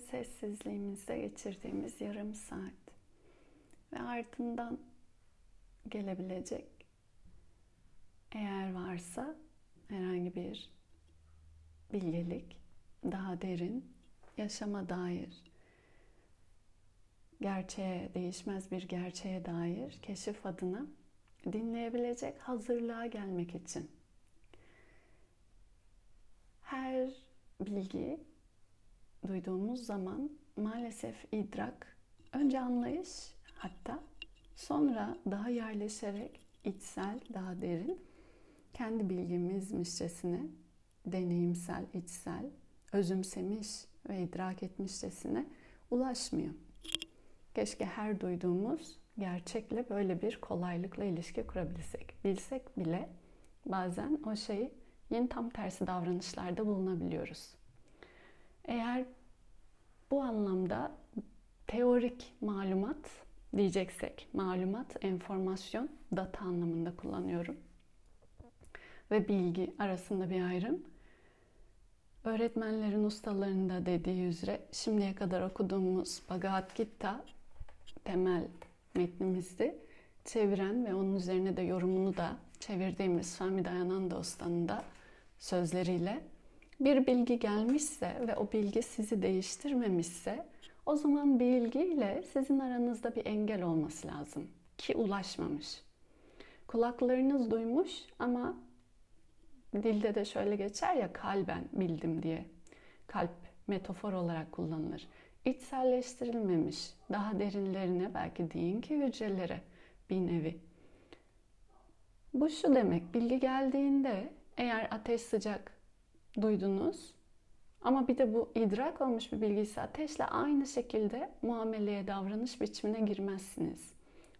sessizliğimizde geçirdiğimiz yarım saat ve ardından gelebilecek eğer varsa herhangi bir bilgelik, daha derin, yaşama dair, gerçeğe, değişmez bir gerçeğe dair keşif adına dinleyebilecek hazırlığa gelmek için. Her bilgi duyduğumuz zaman maalesef idrak, önce anlayış hatta sonra daha yerleşerek içsel, daha derin kendi bilgimizmişçesine deneyimsel, içsel, özümsemiş ve idrak etmişçesine ulaşmıyor. Keşke her duyduğumuz gerçekle böyle bir kolaylıkla ilişki kurabilsek. Bilsek bile bazen o şeyi yeni tam tersi davranışlarda bulunabiliyoruz. Eğer bu anlamda teorik malumat diyeceksek, malumat, enformasyon, data anlamında kullanıyorum. Ve bilgi arasında bir ayrım. Öğretmenlerin ustalarının da dediği üzere şimdiye kadar okuduğumuz Bhagavad Gita temel metnimizdi. Çeviren ve onun üzerine de yorumunu da çevirdiğimiz Swami Dayananda Usta'nın da sözleriyle bir bilgi gelmişse ve o bilgi sizi değiştirmemişse o zaman bilgiyle sizin aranızda bir engel olması lazım ki ulaşmamış. Kulaklarınız duymuş ama dilde de şöyle geçer ya kalben bildim diye. Kalp metafor olarak kullanılır. İçselleştirilmemiş, daha derinlerine belki deyin ki hücrelere bir nevi. Bu şu demek, bilgi geldiğinde eğer ateş sıcak duydunuz ama bir de bu idrak olmuş bir bilgi ise ateşle aynı şekilde muameleye, davranış biçimine girmezsiniz.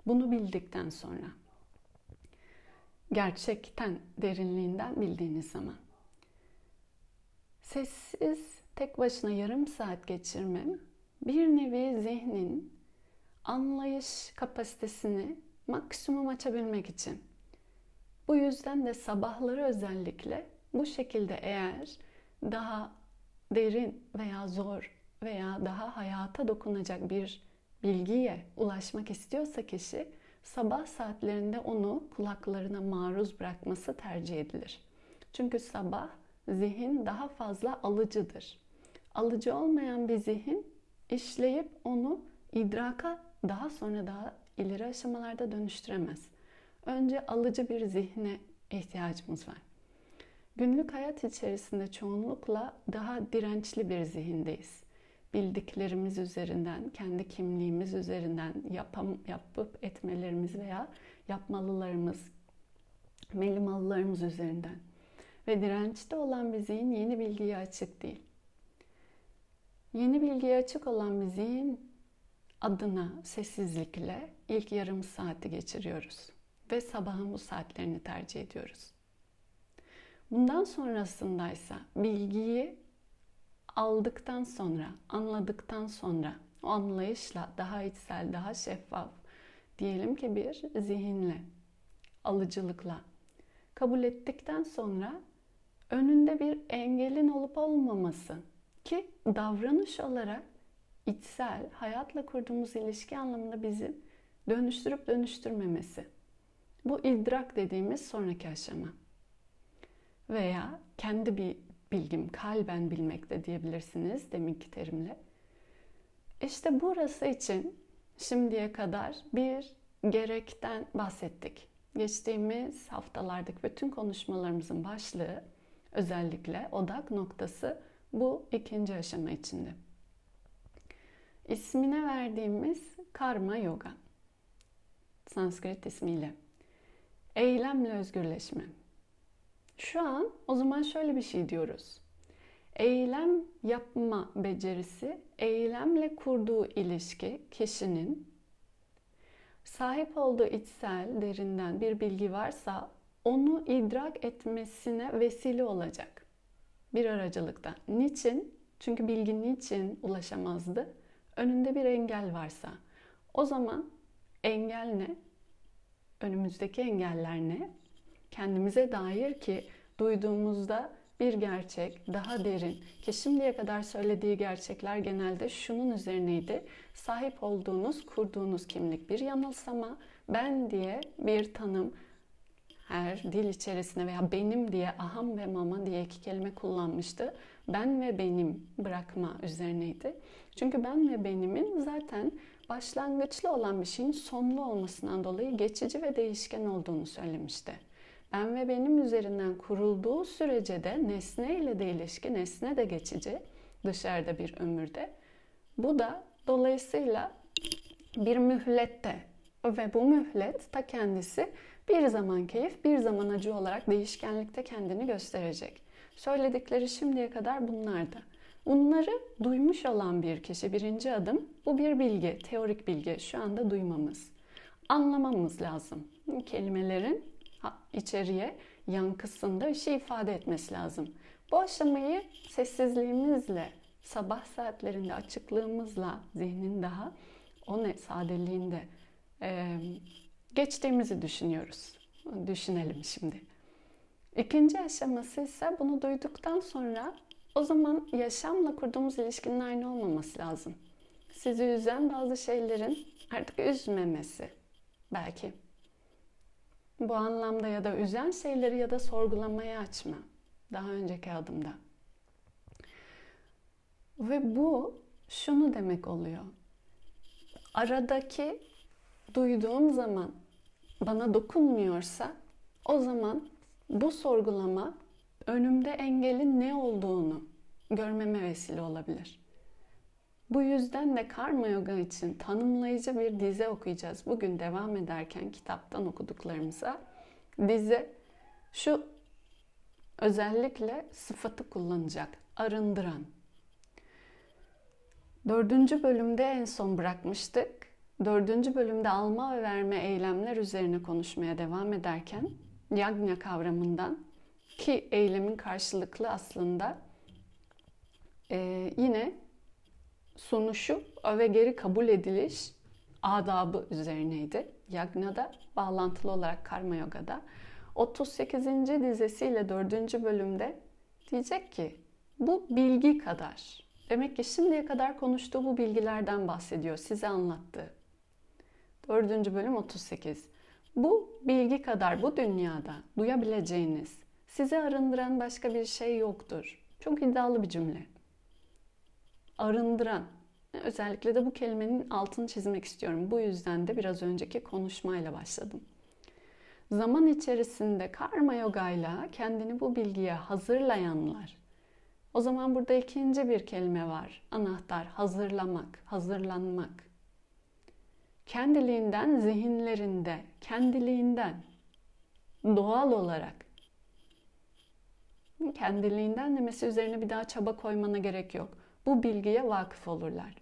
Bunu bildikten sonra. Gerçekten, derinliğinden bildiğiniz zaman. Sessiz, tek başına yarım saat geçirmem bir nevi zihnin anlayış kapasitesini maksimum açabilmek için. Bu yüzden de sabahları özellikle bu şekilde eğer daha derin veya zor veya daha hayata dokunacak bir bilgiye ulaşmak istiyorsa kişi sabah saatlerinde onu kulaklarına maruz bırakması tercih edilir. Çünkü sabah zihin daha fazla alıcıdır. Alıcı olmayan bir zihin işleyip onu idraka daha sonra daha ileri aşamalarda dönüştüremez. Önce alıcı bir zihne ihtiyacımız var. Günlük hayat içerisinde çoğunlukla daha dirençli bir zihindeyiz. Bildiklerimiz üzerinden, kendi kimliğimiz üzerinden yapam, yapıp etmelerimiz veya yapmalılarımız, melimalılarımız üzerinden. Ve dirençte olan bir zihin yeni bilgiye açık değil. Yeni bilgiye açık olan bir zihin adına sessizlikle ilk yarım saati geçiriyoruz. Ve sabahın bu saatlerini tercih ediyoruz. Bundan sonrasındaysa bilgiyi aldıktan sonra, anladıktan sonra o anlayışla daha içsel, daha şeffaf diyelim ki bir zihinle, alıcılıkla kabul ettikten sonra önünde bir engelin olup olmaması ki davranış olarak içsel, hayatla kurduğumuz ilişki anlamında bizi dönüştürüp dönüştürmemesi. Bu idrak dediğimiz sonraki aşama veya kendi bir bilgim, kalben bilmek de diyebilirsiniz deminki terimle. İşte burası için şimdiye kadar bir gerekten bahsettik. Geçtiğimiz haftalardaki bütün konuşmalarımızın başlığı özellikle odak noktası bu ikinci aşama içinde. İsmine verdiğimiz karma yoga. Sanskrit ismiyle. Eylemle özgürleşme. Şu an o zaman şöyle bir şey diyoruz. Eylem yapma becerisi, eylemle kurduğu ilişki kişinin sahip olduğu içsel derinden bir bilgi varsa onu idrak etmesine vesile olacak. Bir aracılıkta. Niçin? Çünkü bilgi niçin ulaşamazdı? Önünde bir engel varsa. O zaman engel ne? Önümüzdeki engeller ne? Kendimize dair ki duyduğumuzda bir gerçek, daha derin ki şimdiye kadar söylediği gerçekler genelde şunun üzerineydi. Sahip olduğunuz, kurduğunuz kimlik bir yanılsama, ben diye bir tanım her dil içerisinde veya benim diye aham ve mama diye iki kelime kullanmıştı. Ben ve benim bırakma üzerineydi. Çünkü ben ve benimin zaten başlangıçlı olan bir şeyin sonlu olmasından dolayı geçici ve değişken olduğunu söylemişti. Ben ve benim üzerinden kurulduğu sürece de nesne ile de ilişki, nesne de geçici dışarıda bir ömürde. Bu da dolayısıyla bir mühlette ve bu mühlet ta kendisi bir zaman keyif, bir zaman acı olarak değişkenlikte kendini gösterecek. Söyledikleri şimdiye kadar bunlardı. Bunları duymuş olan bir kişi birinci adım bu bir bilgi, teorik bilgi şu anda duymamız. Anlamamız lazım. Kelimelerin içeriye yankısında bir şey ifade etmesi lazım. Bu aşamayı sessizliğimizle, sabah saatlerinde açıklığımızla, zihnin daha o ne sadeliğinde e, geçtiğimizi düşünüyoruz. Düşünelim şimdi. İkinci aşaması ise bunu duyduktan sonra o zaman yaşamla kurduğumuz ilişkinin aynı olmaması lazım. Sizi üzen bazı şeylerin artık üzmemesi belki. Bu anlamda ya da üzen şeyleri ya da sorgulamaya açma. Daha önceki adımda. Ve bu şunu demek oluyor. Aradaki duyduğum zaman bana dokunmuyorsa o zaman bu sorgulama önümde engelin ne olduğunu görmeme vesile olabilir. Bu yüzden de karma yoga için tanımlayıcı bir dize okuyacağız. Bugün devam ederken kitaptan okuduklarımıza dize şu özellikle sıfatı kullanacak. Arındıran. Dördüncü bölümde en son bırakmıştık. Dördüncü bölümde alma ve verme eylemler üzerine konuşmaya devam ederken yagna kavramından ki eylemin karşılıklı aslında e, yine sunuşu öve geri kabul ediliş adabı üzerineydi. Yagna'da bağlantılı olarak Karma Yoga'da 38. dizesiyle 4. bölümde diyecek ki bu bilgi kadar. Demek ki şimdiye kadar konuştuğu bu bilgilerden bahsediyor. Size anlattı. 4. bölüm 38. Bu bilgi kadar bu dünyada duyabileceğiniz, sizi arındıran başka bir şey yoktur. Çok iddialı bir cümle. Arındıran. Özellikle de bu kelimenin altını çizmek istiyorum. Bu yüzden de biraz önceki konuşmayla başladım. Zaman içerisinde karma yogayla kendini bu bilgiye hazırlayanlar. O zaman burada ikinci bir kelime var. Anahtar hazırlamak, hazırlanmak kendiliğinden zihinlerinde, kendiliğinden doğal olarak kendiliğinden demesi üzerine bir daha çaba koymana gerek yok. Bu bilgiye vakıf olurlar.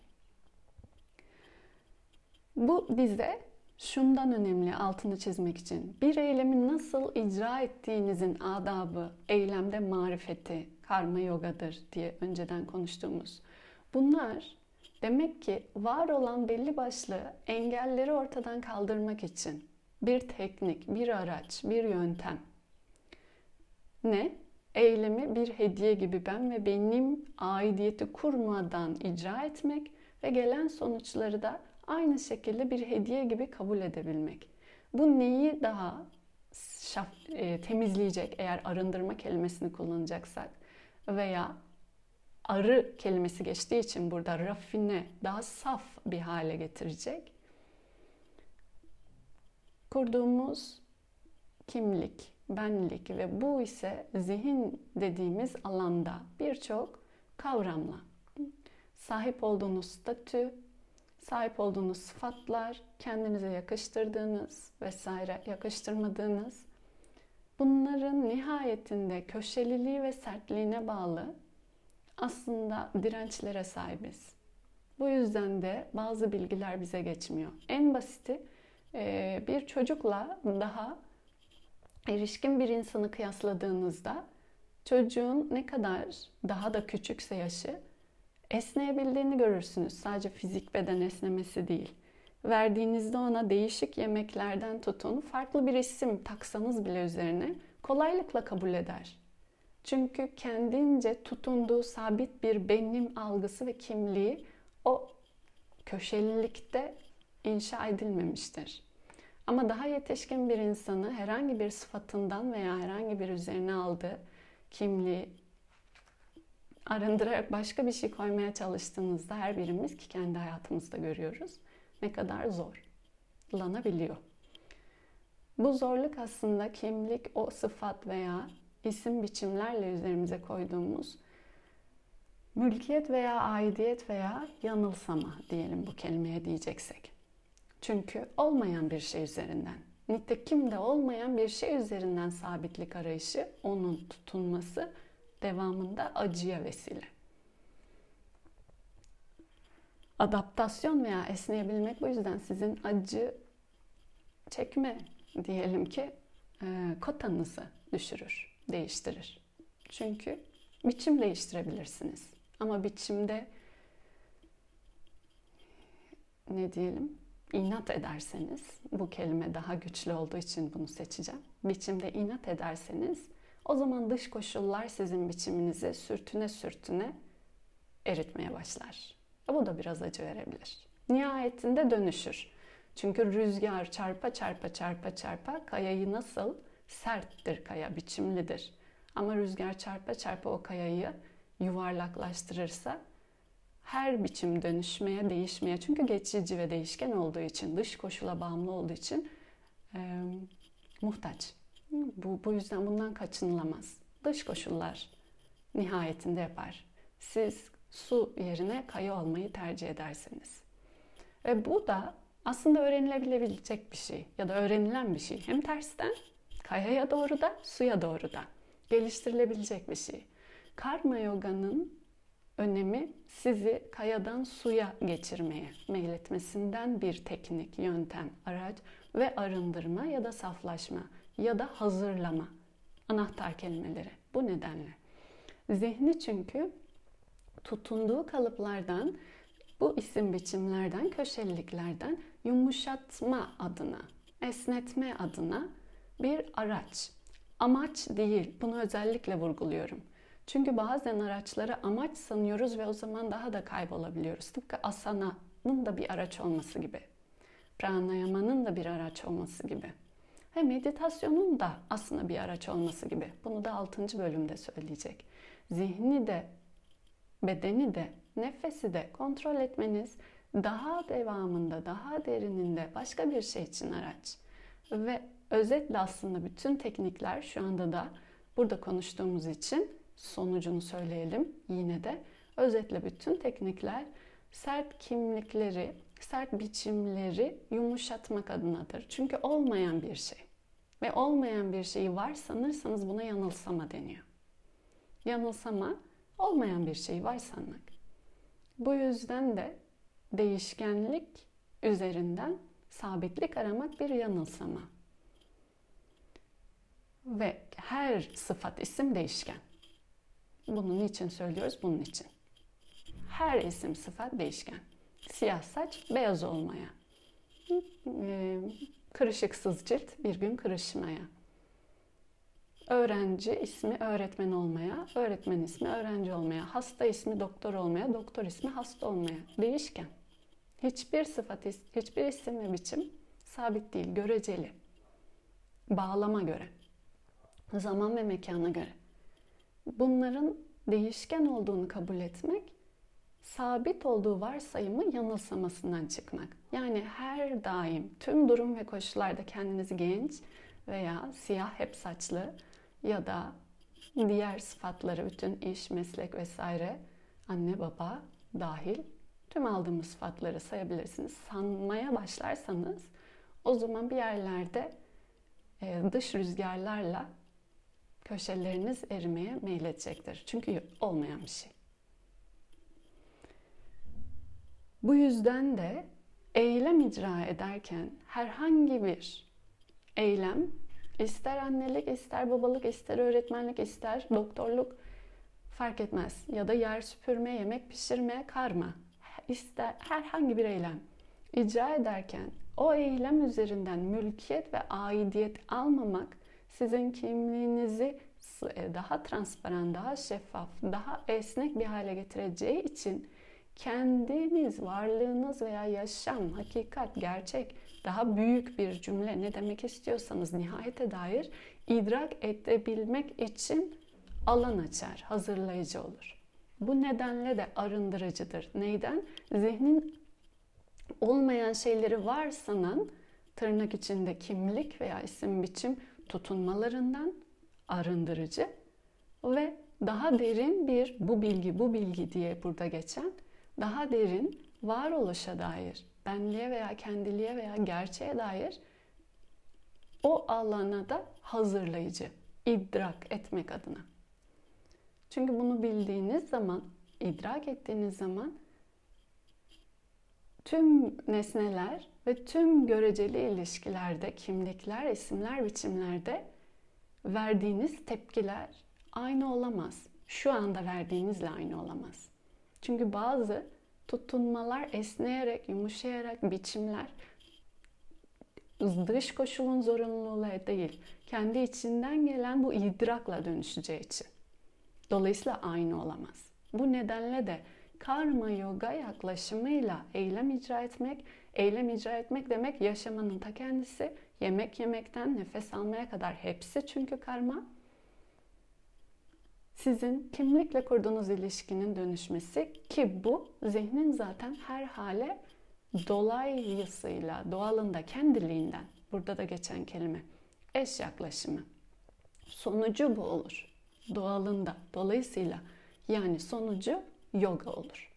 Bu bize şundan önemli altını çizmek için. Bir eylemi nasıl icra ettiğinizin adabı, eylemde marifeti, karma yogadır diye önceden konuştuğumuz. Bunlar Demek ki var olan belli başlı engelleri ortadan kaldırmak için bir teknik, bir araç, bir yöntem. Ne? Eylemi bir hediye gibi ben ve benim aidiyeti kurmadan icra etmek ve gelen sonuçları da aynı şekilde bir hediye gibi kabul edebilmek. Bu neyi daha şaf, e, temizleyecek eğer arındırma kelimesini kullanacaksak veya arı kelimesi geçtiği için burada rafine, daha saf bir hale getirecek. Kurduğumuz kimlik, benlik ve bu ise zihin dediğimiz alanda birçok kavramla sahip olduğunuz statü, sahip olduğunuz sıfatlar, kendinize yakıştırdığınız vesaire yakıştırmadığınız bunların nihayetinde köşeliliği ve sertliğine bağlı aslında dirençlere sahibiz. Bu yüzden de bazı bilgiler bize geçmiyor. En basiti bir çocukla daha erişkin bir insanı kıyasladığınızda çocuğun ne kadar daha da küçükse yaşı esneyebildiğini görürsünüz. Sadece fizik beden esnemesi değil. Verdiğinizde ona değişik yemeklerden tutun farklı bir isim taksanız bile üzerine kolaylıkla kabul eder. Çünkü kendince tutunduğu sabit bir benim algısı ve kimliği o köşelilikte inşa edilmemiştir. Ama daha yetişkin bir insanı herhangi bir sıfatından veya herhangi bir üzerine aldığı kimliği arındırarak başka bir şey koymaya çalıştığınızda her birimiz ki kendi hayatımızda görüyoruz ne kadar zorlanabiliyor. Bu zorluk aslında kimlik, o sıfat veya isim biçimlerle üzerimize koyduğumuz mülkiyet veya aidiyet veya yanılsama diyelim bu kelimeye diyeceksek. Çünkü olmayan bir şey üzerinden, nitekim de olmayan bir şey üzerinden sabitlik arayışı, onun tutunması devamında acıya vesile. Adaptasyon veya esneyebilmek bu yüzden sizin acı çekme diyelim ki e, kotanızı düşürür, değiştirir. Çünkü biçim değiştirebilirsiniz. Ama biçimde ne diyelim inat ederseniz bu kelime daha güçlü olduğu için bunu seçeceğim. Biçimde inat ederseniz o zaman dış koşullar sizin biçiminizi sürtüne sürtüne eritmeye başlar. Bu da biraz acı verebilir. Nihayetinde dönüşür. Çünkü rüzgar çarpa çarpa çarpa çarpa kayayı nasıl serttir kaya, biçimlidir. Ama rüzgar çarpa çarpa o kayayı yuvarlaklaştırırsa her biçim dönüşmeye, değişmeye çünkü geçici ve değişken olduğu için, dış koşula bağımlı olduğu için e, muhtaç. Bu, bu yüzden bundan kaçınılamaz. Dış koşullar nihayetinde yapar. Siz su yerine kaya olmayı tercih ederseniz. Ve bu da aslında öğrenilebilecek bir şey ya da öğrenilen bir şey. Hem tersten kayaya doğru da suya doğru da geliştirilebilecek bir şey. Karma yoga'nın önemi sizi kayadan suya geçirmeye meyletmesinden bir teknik, yöntem, araç ve arındırma ya da saflaşma ya da hazırlama anahtar kelimeleri. Bu nedenle. Zihni çünkü tutunduğu kalıplardan, bu isim biçimlerden, köşeliliklerden yumuşatma adına, esnetme adına bir araç. Amaç değil. Bunu özellikle vurguluyorum. Çünkü bazen araçları amaç sanıyoruz ve o zaman daha da kaybolabiliyoruz. Tıpkı asana'nın da bir araç olması gibi. Pranayama'nın da bir araç olması gibi. Ve meditasyonun da aslında bir araç olması gibi. Bunu da 6. bölümde söyleyecek. Zihni de, bedeni de, nefesi de kontrol etmeniz daha devamında, daha derininde başka bir şey için araç. Ve özetle aslında bütün teknikler şu anda da burada konuştuğumuz için sonucunu söyleyelim yine de. Özetle bütün teknikler sert kimlikleri, sert biçimleri yumuşatmak adınadır. Çünkü olmayan bir şey ve olmayan bir şeyi var sanırsanız buna yanılsama deniyor. Yanılsama olmayan bir şeyi var sanmak. Bu yüzden de değişkenlik üzerinden sabitlik aramak bir yanılsama. Ve her sıfat isim değişken. Bunun için söylüyoruz? Bunun için. Her isim sıfat değişken. Siyah saç beyaz olmaya. Ee, kırışıksız cilt bir gün kırışmaya. Öğrenci ismi öğretmen olmaya, öğretmen ismi öğrenci olmaya, hasta ismi doktor olmaya, doktor ismi hasta olmaya. Değişken. Hiçbir sıfat, hiçbir isim ve biçim sabit değil, göreceli. Bağlama göre. Zaman ve mekana göre. Bunların değişken olduğunu kabul etmek, sabit olduğu varsayımı yanılsamasından çıkmak. Yani her daim tüm durum ve koşullarda kendinizi genç veya siyah hep saçlı ya da diğer sıfatları bütün iş, meslek vesaire anne baba dahil tüm aldığımız sıfatları sayabilirsiniz. Sanmaya başlarsanız o zaman bir yerlerde e, dış rüzgarlarla köşeleriniz erimeye meyledecektir. Çünkü olmayan bir şey. Bu yüzden de eylem icra ederken herhangi bir eylem ister annelik, ister babalık, ister öğretmenlik, ister doktorluk fark etmez. Ya da yer süpürme, yemek pişirme, karma. İster herhangi bir eylem icra ederken o eylem üzerinden mülkiyet ve aidiyet almamak sizin kimliğinizi e, daha transparan, daha şeffaf, daha esnek bir hale getireceği için kendiniz, varlığınız veya yaşam, hakikat, gerçek, daha büyük bir cümle ne demek istiyorsanız nihayete dair idrak edebilmek için alan açar, hazırlayıcı olur. Bu nedenle de arındırıcıdır. Neyden? Zihnin olmayan şeyleri var sanan tırnak içinde kimlik veya isim biçim tutunmalarından arındırıcı ve daha derin bir bu bilgi bu bilgi diye burada geçen daha derin varoluşa dair, benliğe veya kendiliğe veya gerçeğe dair o alana da hazırlayıcı, idrak etmek adına. Çünkü bunu bildiğiniz zaman, idrak ettiğiniz zaman tüm nesneler ve tüm göreceli ilişkilerde, kimlikler, isimler, biçimlerde verdiğiniz tepkiler aynı olamaz. Şu anda verdiğinizle aynı olamaz. Çünkü bazı tutunmalar esneyerek, yumuşayarak biçimler dış koşulun zorunluluğu değil, kendi içinden gelen bu idrakla dönüşeceği için. Dolayısıyla aynı olamaz. Bu nedenle de karma yoga yaklaşımıyla eylem icra etmek, eylem icra etmek demek yaşamanın ta kendisi, yemek yemekten nefes almaya kadar hepsi çünkü karma sizin kimlikle kurduğunuz ilişkinin dönüşmesi ki bu zihnin zaten her hale dolayısıyla, doğalında, kendiliğinden, burada da geçen kelime, eş yaklaşımı. Sonucu bu olur. Doğalında, dolayısıyla yani sonucu yoga olur.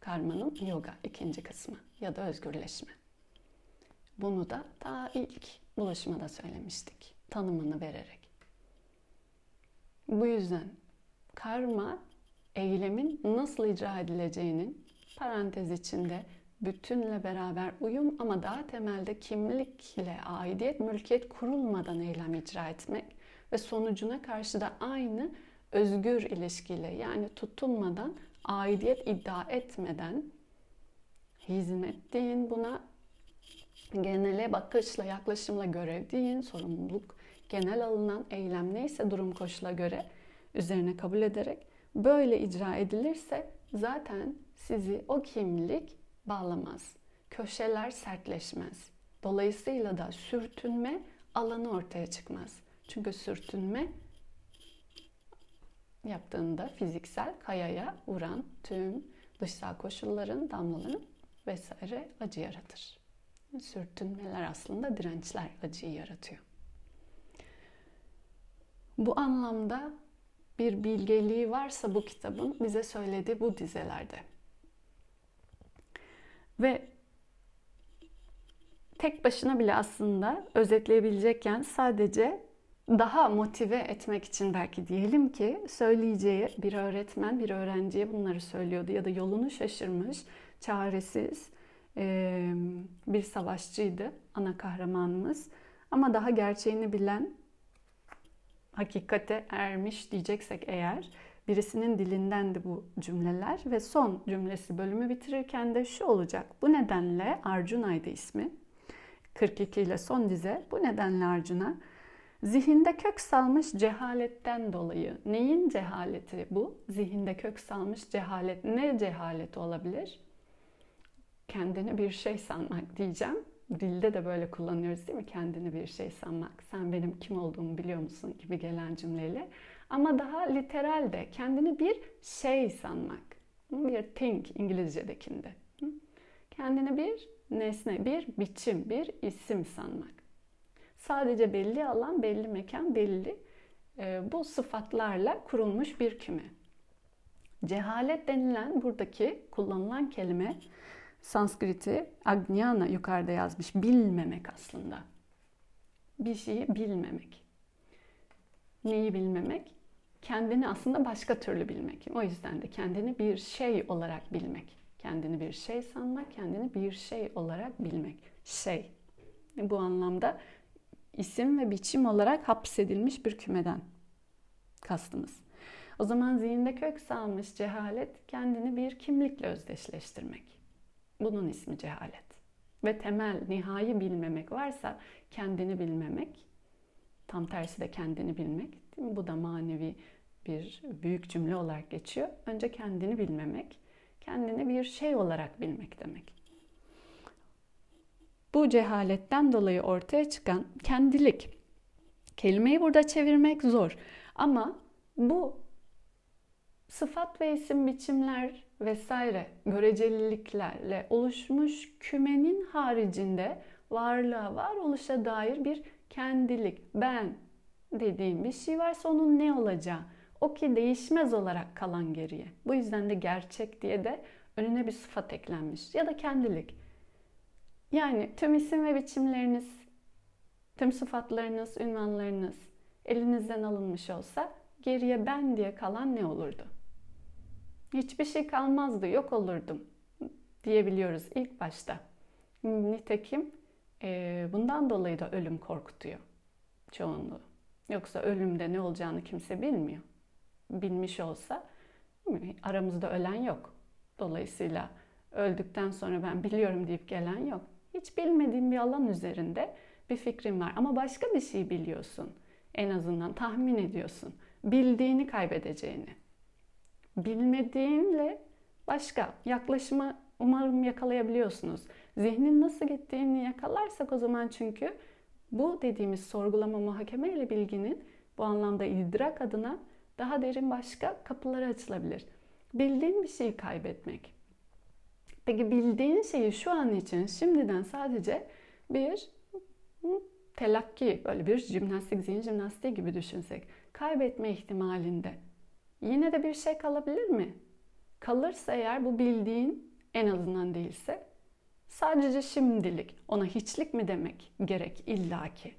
Karmanın yoga ikinci kısmı ya da özgürleşme. Bunu da daha ilk buluşmada söylemiştik. Tanımını vererek. Bu yüzden karma eylemin nasıl icra edileceğinin parantez içinde bütünle beraber uyum ama daha temelde kimlikle aidiyet, mülkiyet kurulmadan eylem icra etmek ve sonucuna karşı da aynı özgür ilişkiyle yani tutunmadan, aidiyet iddia etmeden hizmet deyin buna genele bakışla, yaklaşımla görev deyin, sorumluluk genel alınan eylem neyse durum koşula göre üzerine kabul ederek böyle icra edilirse zaten sizi o kimlik bağlamaz. Köşeler sertleşmez. Dolayısıyla da sürtünme alanı ortaya çıkmaz. Çünkü sürtünme yaptığında fiziksel kayaya vuran tüm dışsal koşulların, damlaların vesaire acı yaratır. Sürtünmeler aslında dirençler acıyı yaratıyor. Bu anlamda bir bilgeliği varsa bu kitabın bize söylediği bu dizelerde. Ve tek başına bile aslında özetleyebilecekken sadece daha motive etmek için belki diyelim ki söyleyeceği bir öğretmen bir öğrenciye bunları söylüyordu ya da yolunu şaşırmış, çaresiz bir savaşçıydı ana kahramanımız. Ama daha gerçeğini bilen hakikate ermiş diyeceksek eğer birisinin dilinden de bu cümleler ve son cümlesi bölümü bitirirken de şu olacak. Bu nedenle Arjuna'ydı ismi. 42 ile son dize. Bu nedenle Arjuna zihinde kök salmış cehaletten dolayı. Neyin cehaleti bu? Zihinde kök salmış cehalet. Ne cehaleti olabilir? Kendini bir şey sanmak diyeceğim dilde de böyle kullanıyoruz değil mi? Kendini bir şey sanmak. Sen benim kim olduğumu biliyor musun gibi gelen cümleyle. Ama daha literal de kendini bir şey sanmak. Bir think İngilizce'dekinde. Kendini bir nesne, bir biçim, bir isim sanmak. Sadece belli alan, belli mekan, belli e, bu sıfatlarla kurulmuş bir küme. Cehalet denilen buradaki kullanılan kelime Sanskrit'i Ajnana yukarıda yazmış. Bilmemek aslında. Bir şeyi bilmemek. Neyi bilmemek? Kendini aslında başka türlü bilmek. O yüzden de kendini bir şey olarak bilmek. Kendini bir şey sanmak, kendini bir şey olarak bilmek. Şey. Bu anlamda isim ve biçim olarak hapsedilmiş bir kümeden kastımız. O zaman zihinde kök salmış cehalet kendini bir kimlikle özdeşleştirmek. Bunun ismi cehalet. Ve temel, nihai bilmemek varsa kendini bilmemek, Tam tersi de kendini bilmek. Değil mi? Bu da manevi bir büyük cümle olarak geçiyor. Önce kendini bilmemek, kendini bir şey olarak bilmek demek. Bu cehaletten dolayı ortaya çıkan kendilik. Kelimeyi burada çevirmek zor ama bu sıfat ve isim biçimler vesaire göreceliliklerle oluşmuş kümenin haricinde varlığa, varoluşa dair bir kendilik, ben dediğim bir şey varsa onun ne olacağı, o ki değişmez olarak kalan geriye. Bu yüzden de gerçek diye de önüne bir sıfat eklenmiş ya da kendilik. Yani tüm isim ve biçimleriniz, tüm sıfatlarınız, ünvanlarınız elinizden alınmış olsa geriye ben diye kalan ne olurdu? Hiçbir şey kalmazdı, yok olurdum diyebiliyoruz ilk başta. Nitekim bundan dolayı da ölüm korkutuyor çoğunluğu. Yoksa ölümde ne olacağını kimse bilmiyor. Bilmiş olsa aramızda ölen yok. Dolayısıyla öldükten sonra ben biliyorum deyip gelen yok. Hiç bilmediğin bir alan üzerinde bir fikrin var ama başka bir şey biliyorsun. En azından tahmin ediyorsun. Bildiğini kaybedeceğini. Bilmediğinle başka yaklaşımı umarım yakalayabiliyorsunuz. Zihnin nasıl gittiğini yakalarsak o zaman çünkü bu dediğimiz sorgulama muhakeme ile bilginin bu anlamda idrak adına daha derin başka kapıları açılabilir. Bildiğin bir şeyi kaybetmek. Peki bildiğin şeyi şu an için şimdiden sadece bir telakki, böyle bir jimnastik, zihin jimnastiği gibi düşünsek, kaybetme ihtimalinde yine de bir şey kalabilir mi? Kalırsa eğer bu bildiğin en azından değilse sadece şimdilik ona hiçlik mi demek gerek illaki.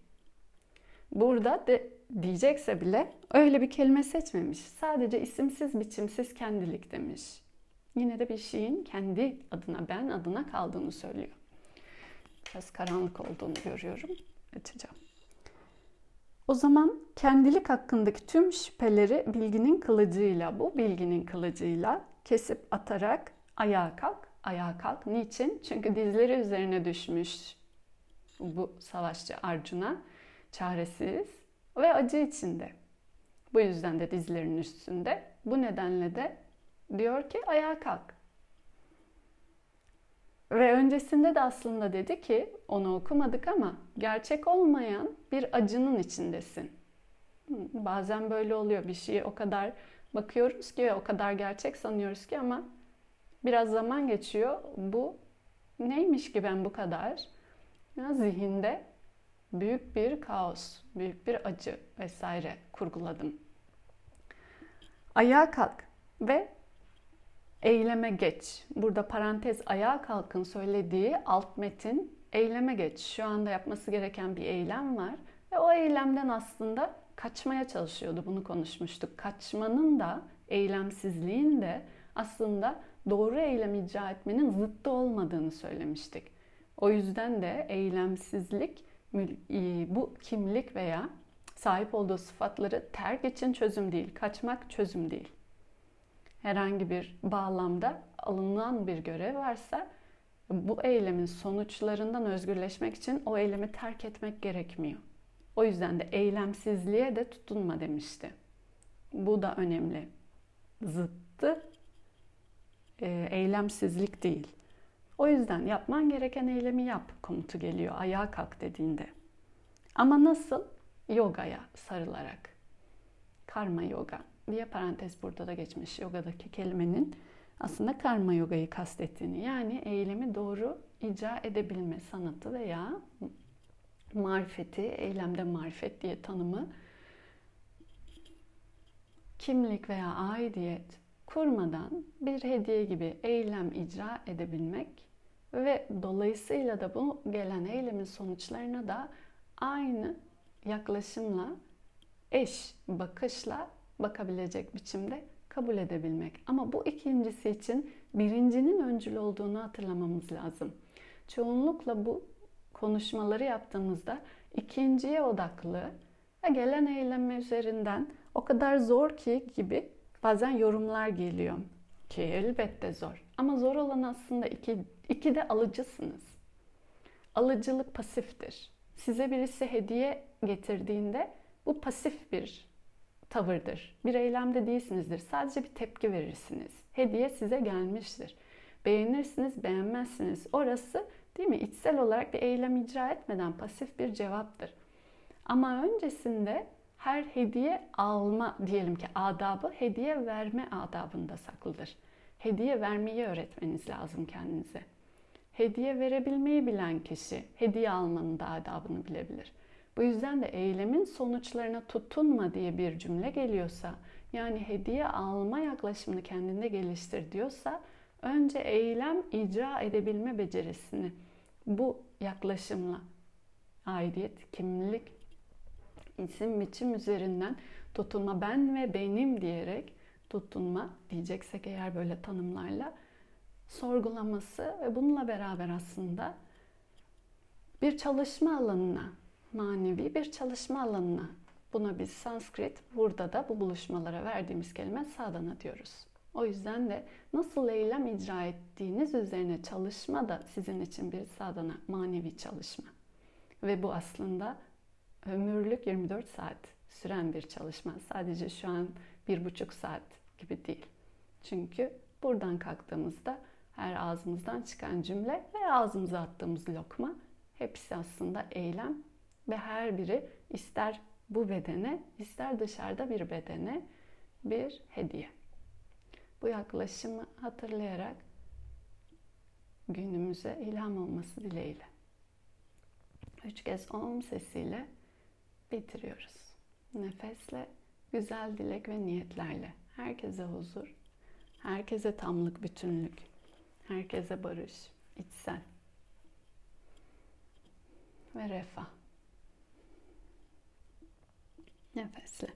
Burada de diyecekse bile öyle bir kelime seçmemiş. Sadece isimsiz biçimsiz kendilik demiş. Yine de bir şeyin kendi adına, ben adına kaldığını söylüyor. Biraz karanlık olduğunu görüyorum. Açacağım. O zaman kendilik hakkındaki tüm şüpheleri bilginin kılıcıyla, bu bilginin kılıcıyla kesip atarak ayağa kalk, ayağa kalk. Niçin? Çünkü dizleri üzerine düşmüş bu savaşçı Arjuna çaresiz ve acı içinde. Bu yüzden de dizlerinin üstünde. Bu nedenle de diyor ki ayağa kalk. Ve öncesinde de aslında dedi ki onu okumadık ama gerçek olmayan bir acının içindesin. Bazen böyle oluyor bir şeyi o kadar bakıyoruz ki o kadar gerçek sanıyoruz ki ama biraz zaman geçiyor. Bu neymiş ki ben bu kadar ya zihinde büyük bir kaos, büyük bir acı vesaire kurguladım. Ayağa kalk ve eyleme geç. Burada parantez ayağa kalkın söylediği alt metin eyleme geç. Şu anda yapması gereken bir eylem var ve o eylemden aslında kaçmaya çalışıyordu. Bunu konuşmuştuk. Kaçmanın da eylemsizliğin de aslında doğru eylem icra etmenin zıttı olmadığını söylemiştik. O yüzden de eylemsizlik bu kimlik veya sahip olduğu sıfatları terk için çözüm değil, kaçmak çözüm değil herhangi bir bağlamda alınan bir görev varsa bu eylemin sonuçlarından özgürleşmek için o eylemi terk etmek gerekmiyor. O yüzden de eylemsizliğe de tutunma demişti. Bu da önemli. Zıttı e, eylemsizlik değil. O yüzden yapman gereken eylemi yap komutu geliyor ayağa kalk dediğinde. Ama nasıl? Yogaya sarılarak. Karma yoga diye parantez burada da geçmiş yogadaki kelimenin aslında karma yogayı kastettiğini yani eylemi doğru icra edebilme sanatı veya marifeti, eylemde marifet diye tanımı kimlik veya aidiyet kurmadan bir hediye gibi eylem icra edebilmek ve dolayısıyla da bu gelen eylemin sonuçlarına da aynı yaklaşımla eş bakışla bakabilecek biçimde kabul edebilmek. Ama bu ikincisi için birincinin öncül olduğunu hatırlamamız lazım. Çoğunlukla bu konuşmaları yaptığımızda ikinciye odaklı ve gelen eylem üzerinden o kadar zor ki gibi bazen yorumlar geliyor. Ki elbette zor. Ama zor olan aslında iki, iki de alıcısınız. Alıcılık pasiftir. Size birisi hediye getirdiğinde Bu pasif bir tavırdır. Bir eylemde değilsinizdir. Sadece bir tepki verirsiniz. Hediye size gelmiştir. Beğenirsiniz, beğenmezsiniz. Orası değil mi? İçsel olarak bir eylem icra etmeden pasif bir cevaptır. Ama öncesinde her hediye alma diyelim ki adabı hediye verme adabında saklıdır. Hediye vermeyi öğretmeniz lazım kendinize. Hediye verebilmeyi bilen kişi hediye almanın da adabını bilebilir. Bu yüzden de eylemin sonuçlarına tutunma diye bir cümle geliyorsa, yani hediye alma yaklaşımını kendinde geliştir diyorsa, önce eylem icra edebilme becerisini bu yaklaşımla aidiyet, kimlik, isim biçim üzerinden tutunma ben ve benim diyerek tutunma diyeceksek eğer böyle tanımlarla sorgulaması ve bununla beraber aslında bir çalışma alanına, manevi bir çalışma alanına buna biz Sanskrit burada da bu buluşmalara verdiğimiz kelime sadhana diyoruz. O yüzden de nasıl eylem icra ettiğiniz üzerine çalışma da sizin için bir sadhana, manevi çalışma. Ve bu aslında ömürlük 24 saat süren bir çalışma. Sadece şu an bir buçuk saat gibi değil. Çünkü buradan kalktığımızda her ağzımızdan çıkan cümle ve ağzımıza attığımız lokma hepsi aslında eylem ve her biri ister bu bedene ister dışarıda bir bedene bir hediye. Bu yaklaşımı hatırlayarak günümüze ilham olması dileğiyle. Üç kez om sesiyle bitiriyoruz. Nefesle, güzel dilek ve niyetlerle. Herkese huzur, herkese tamlık, bütünlük, herkese barış, içsel ve refah. Nefesle.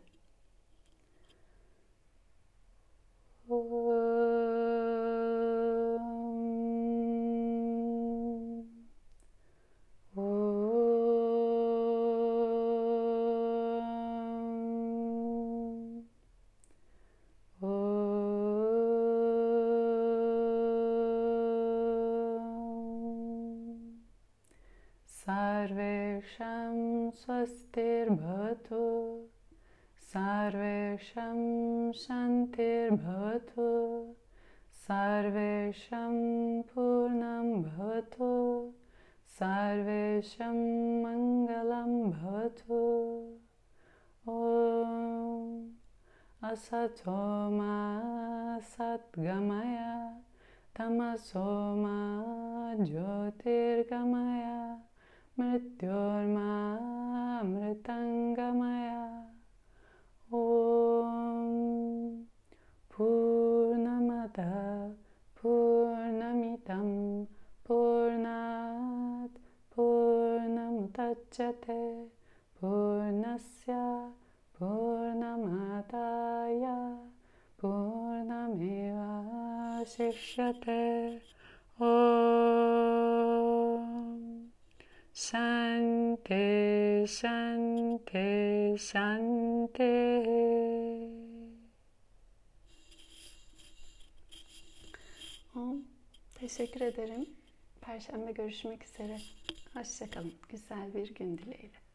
सर्वेषां मङ्गलं भवतु। ॐ असतो मा सद्गमय तमसो मा ज्योतिर्गमय मृत्योर्मामृतङ्गमय। ॐ Muccate Purnasya Purnamadaya Purnameva Shikshate Om Shanti Shanti Shanti Teşekkür ederim. Perşembe görüşmek üzere. Hoşçakalın. Güzel bir gün dileğiyle.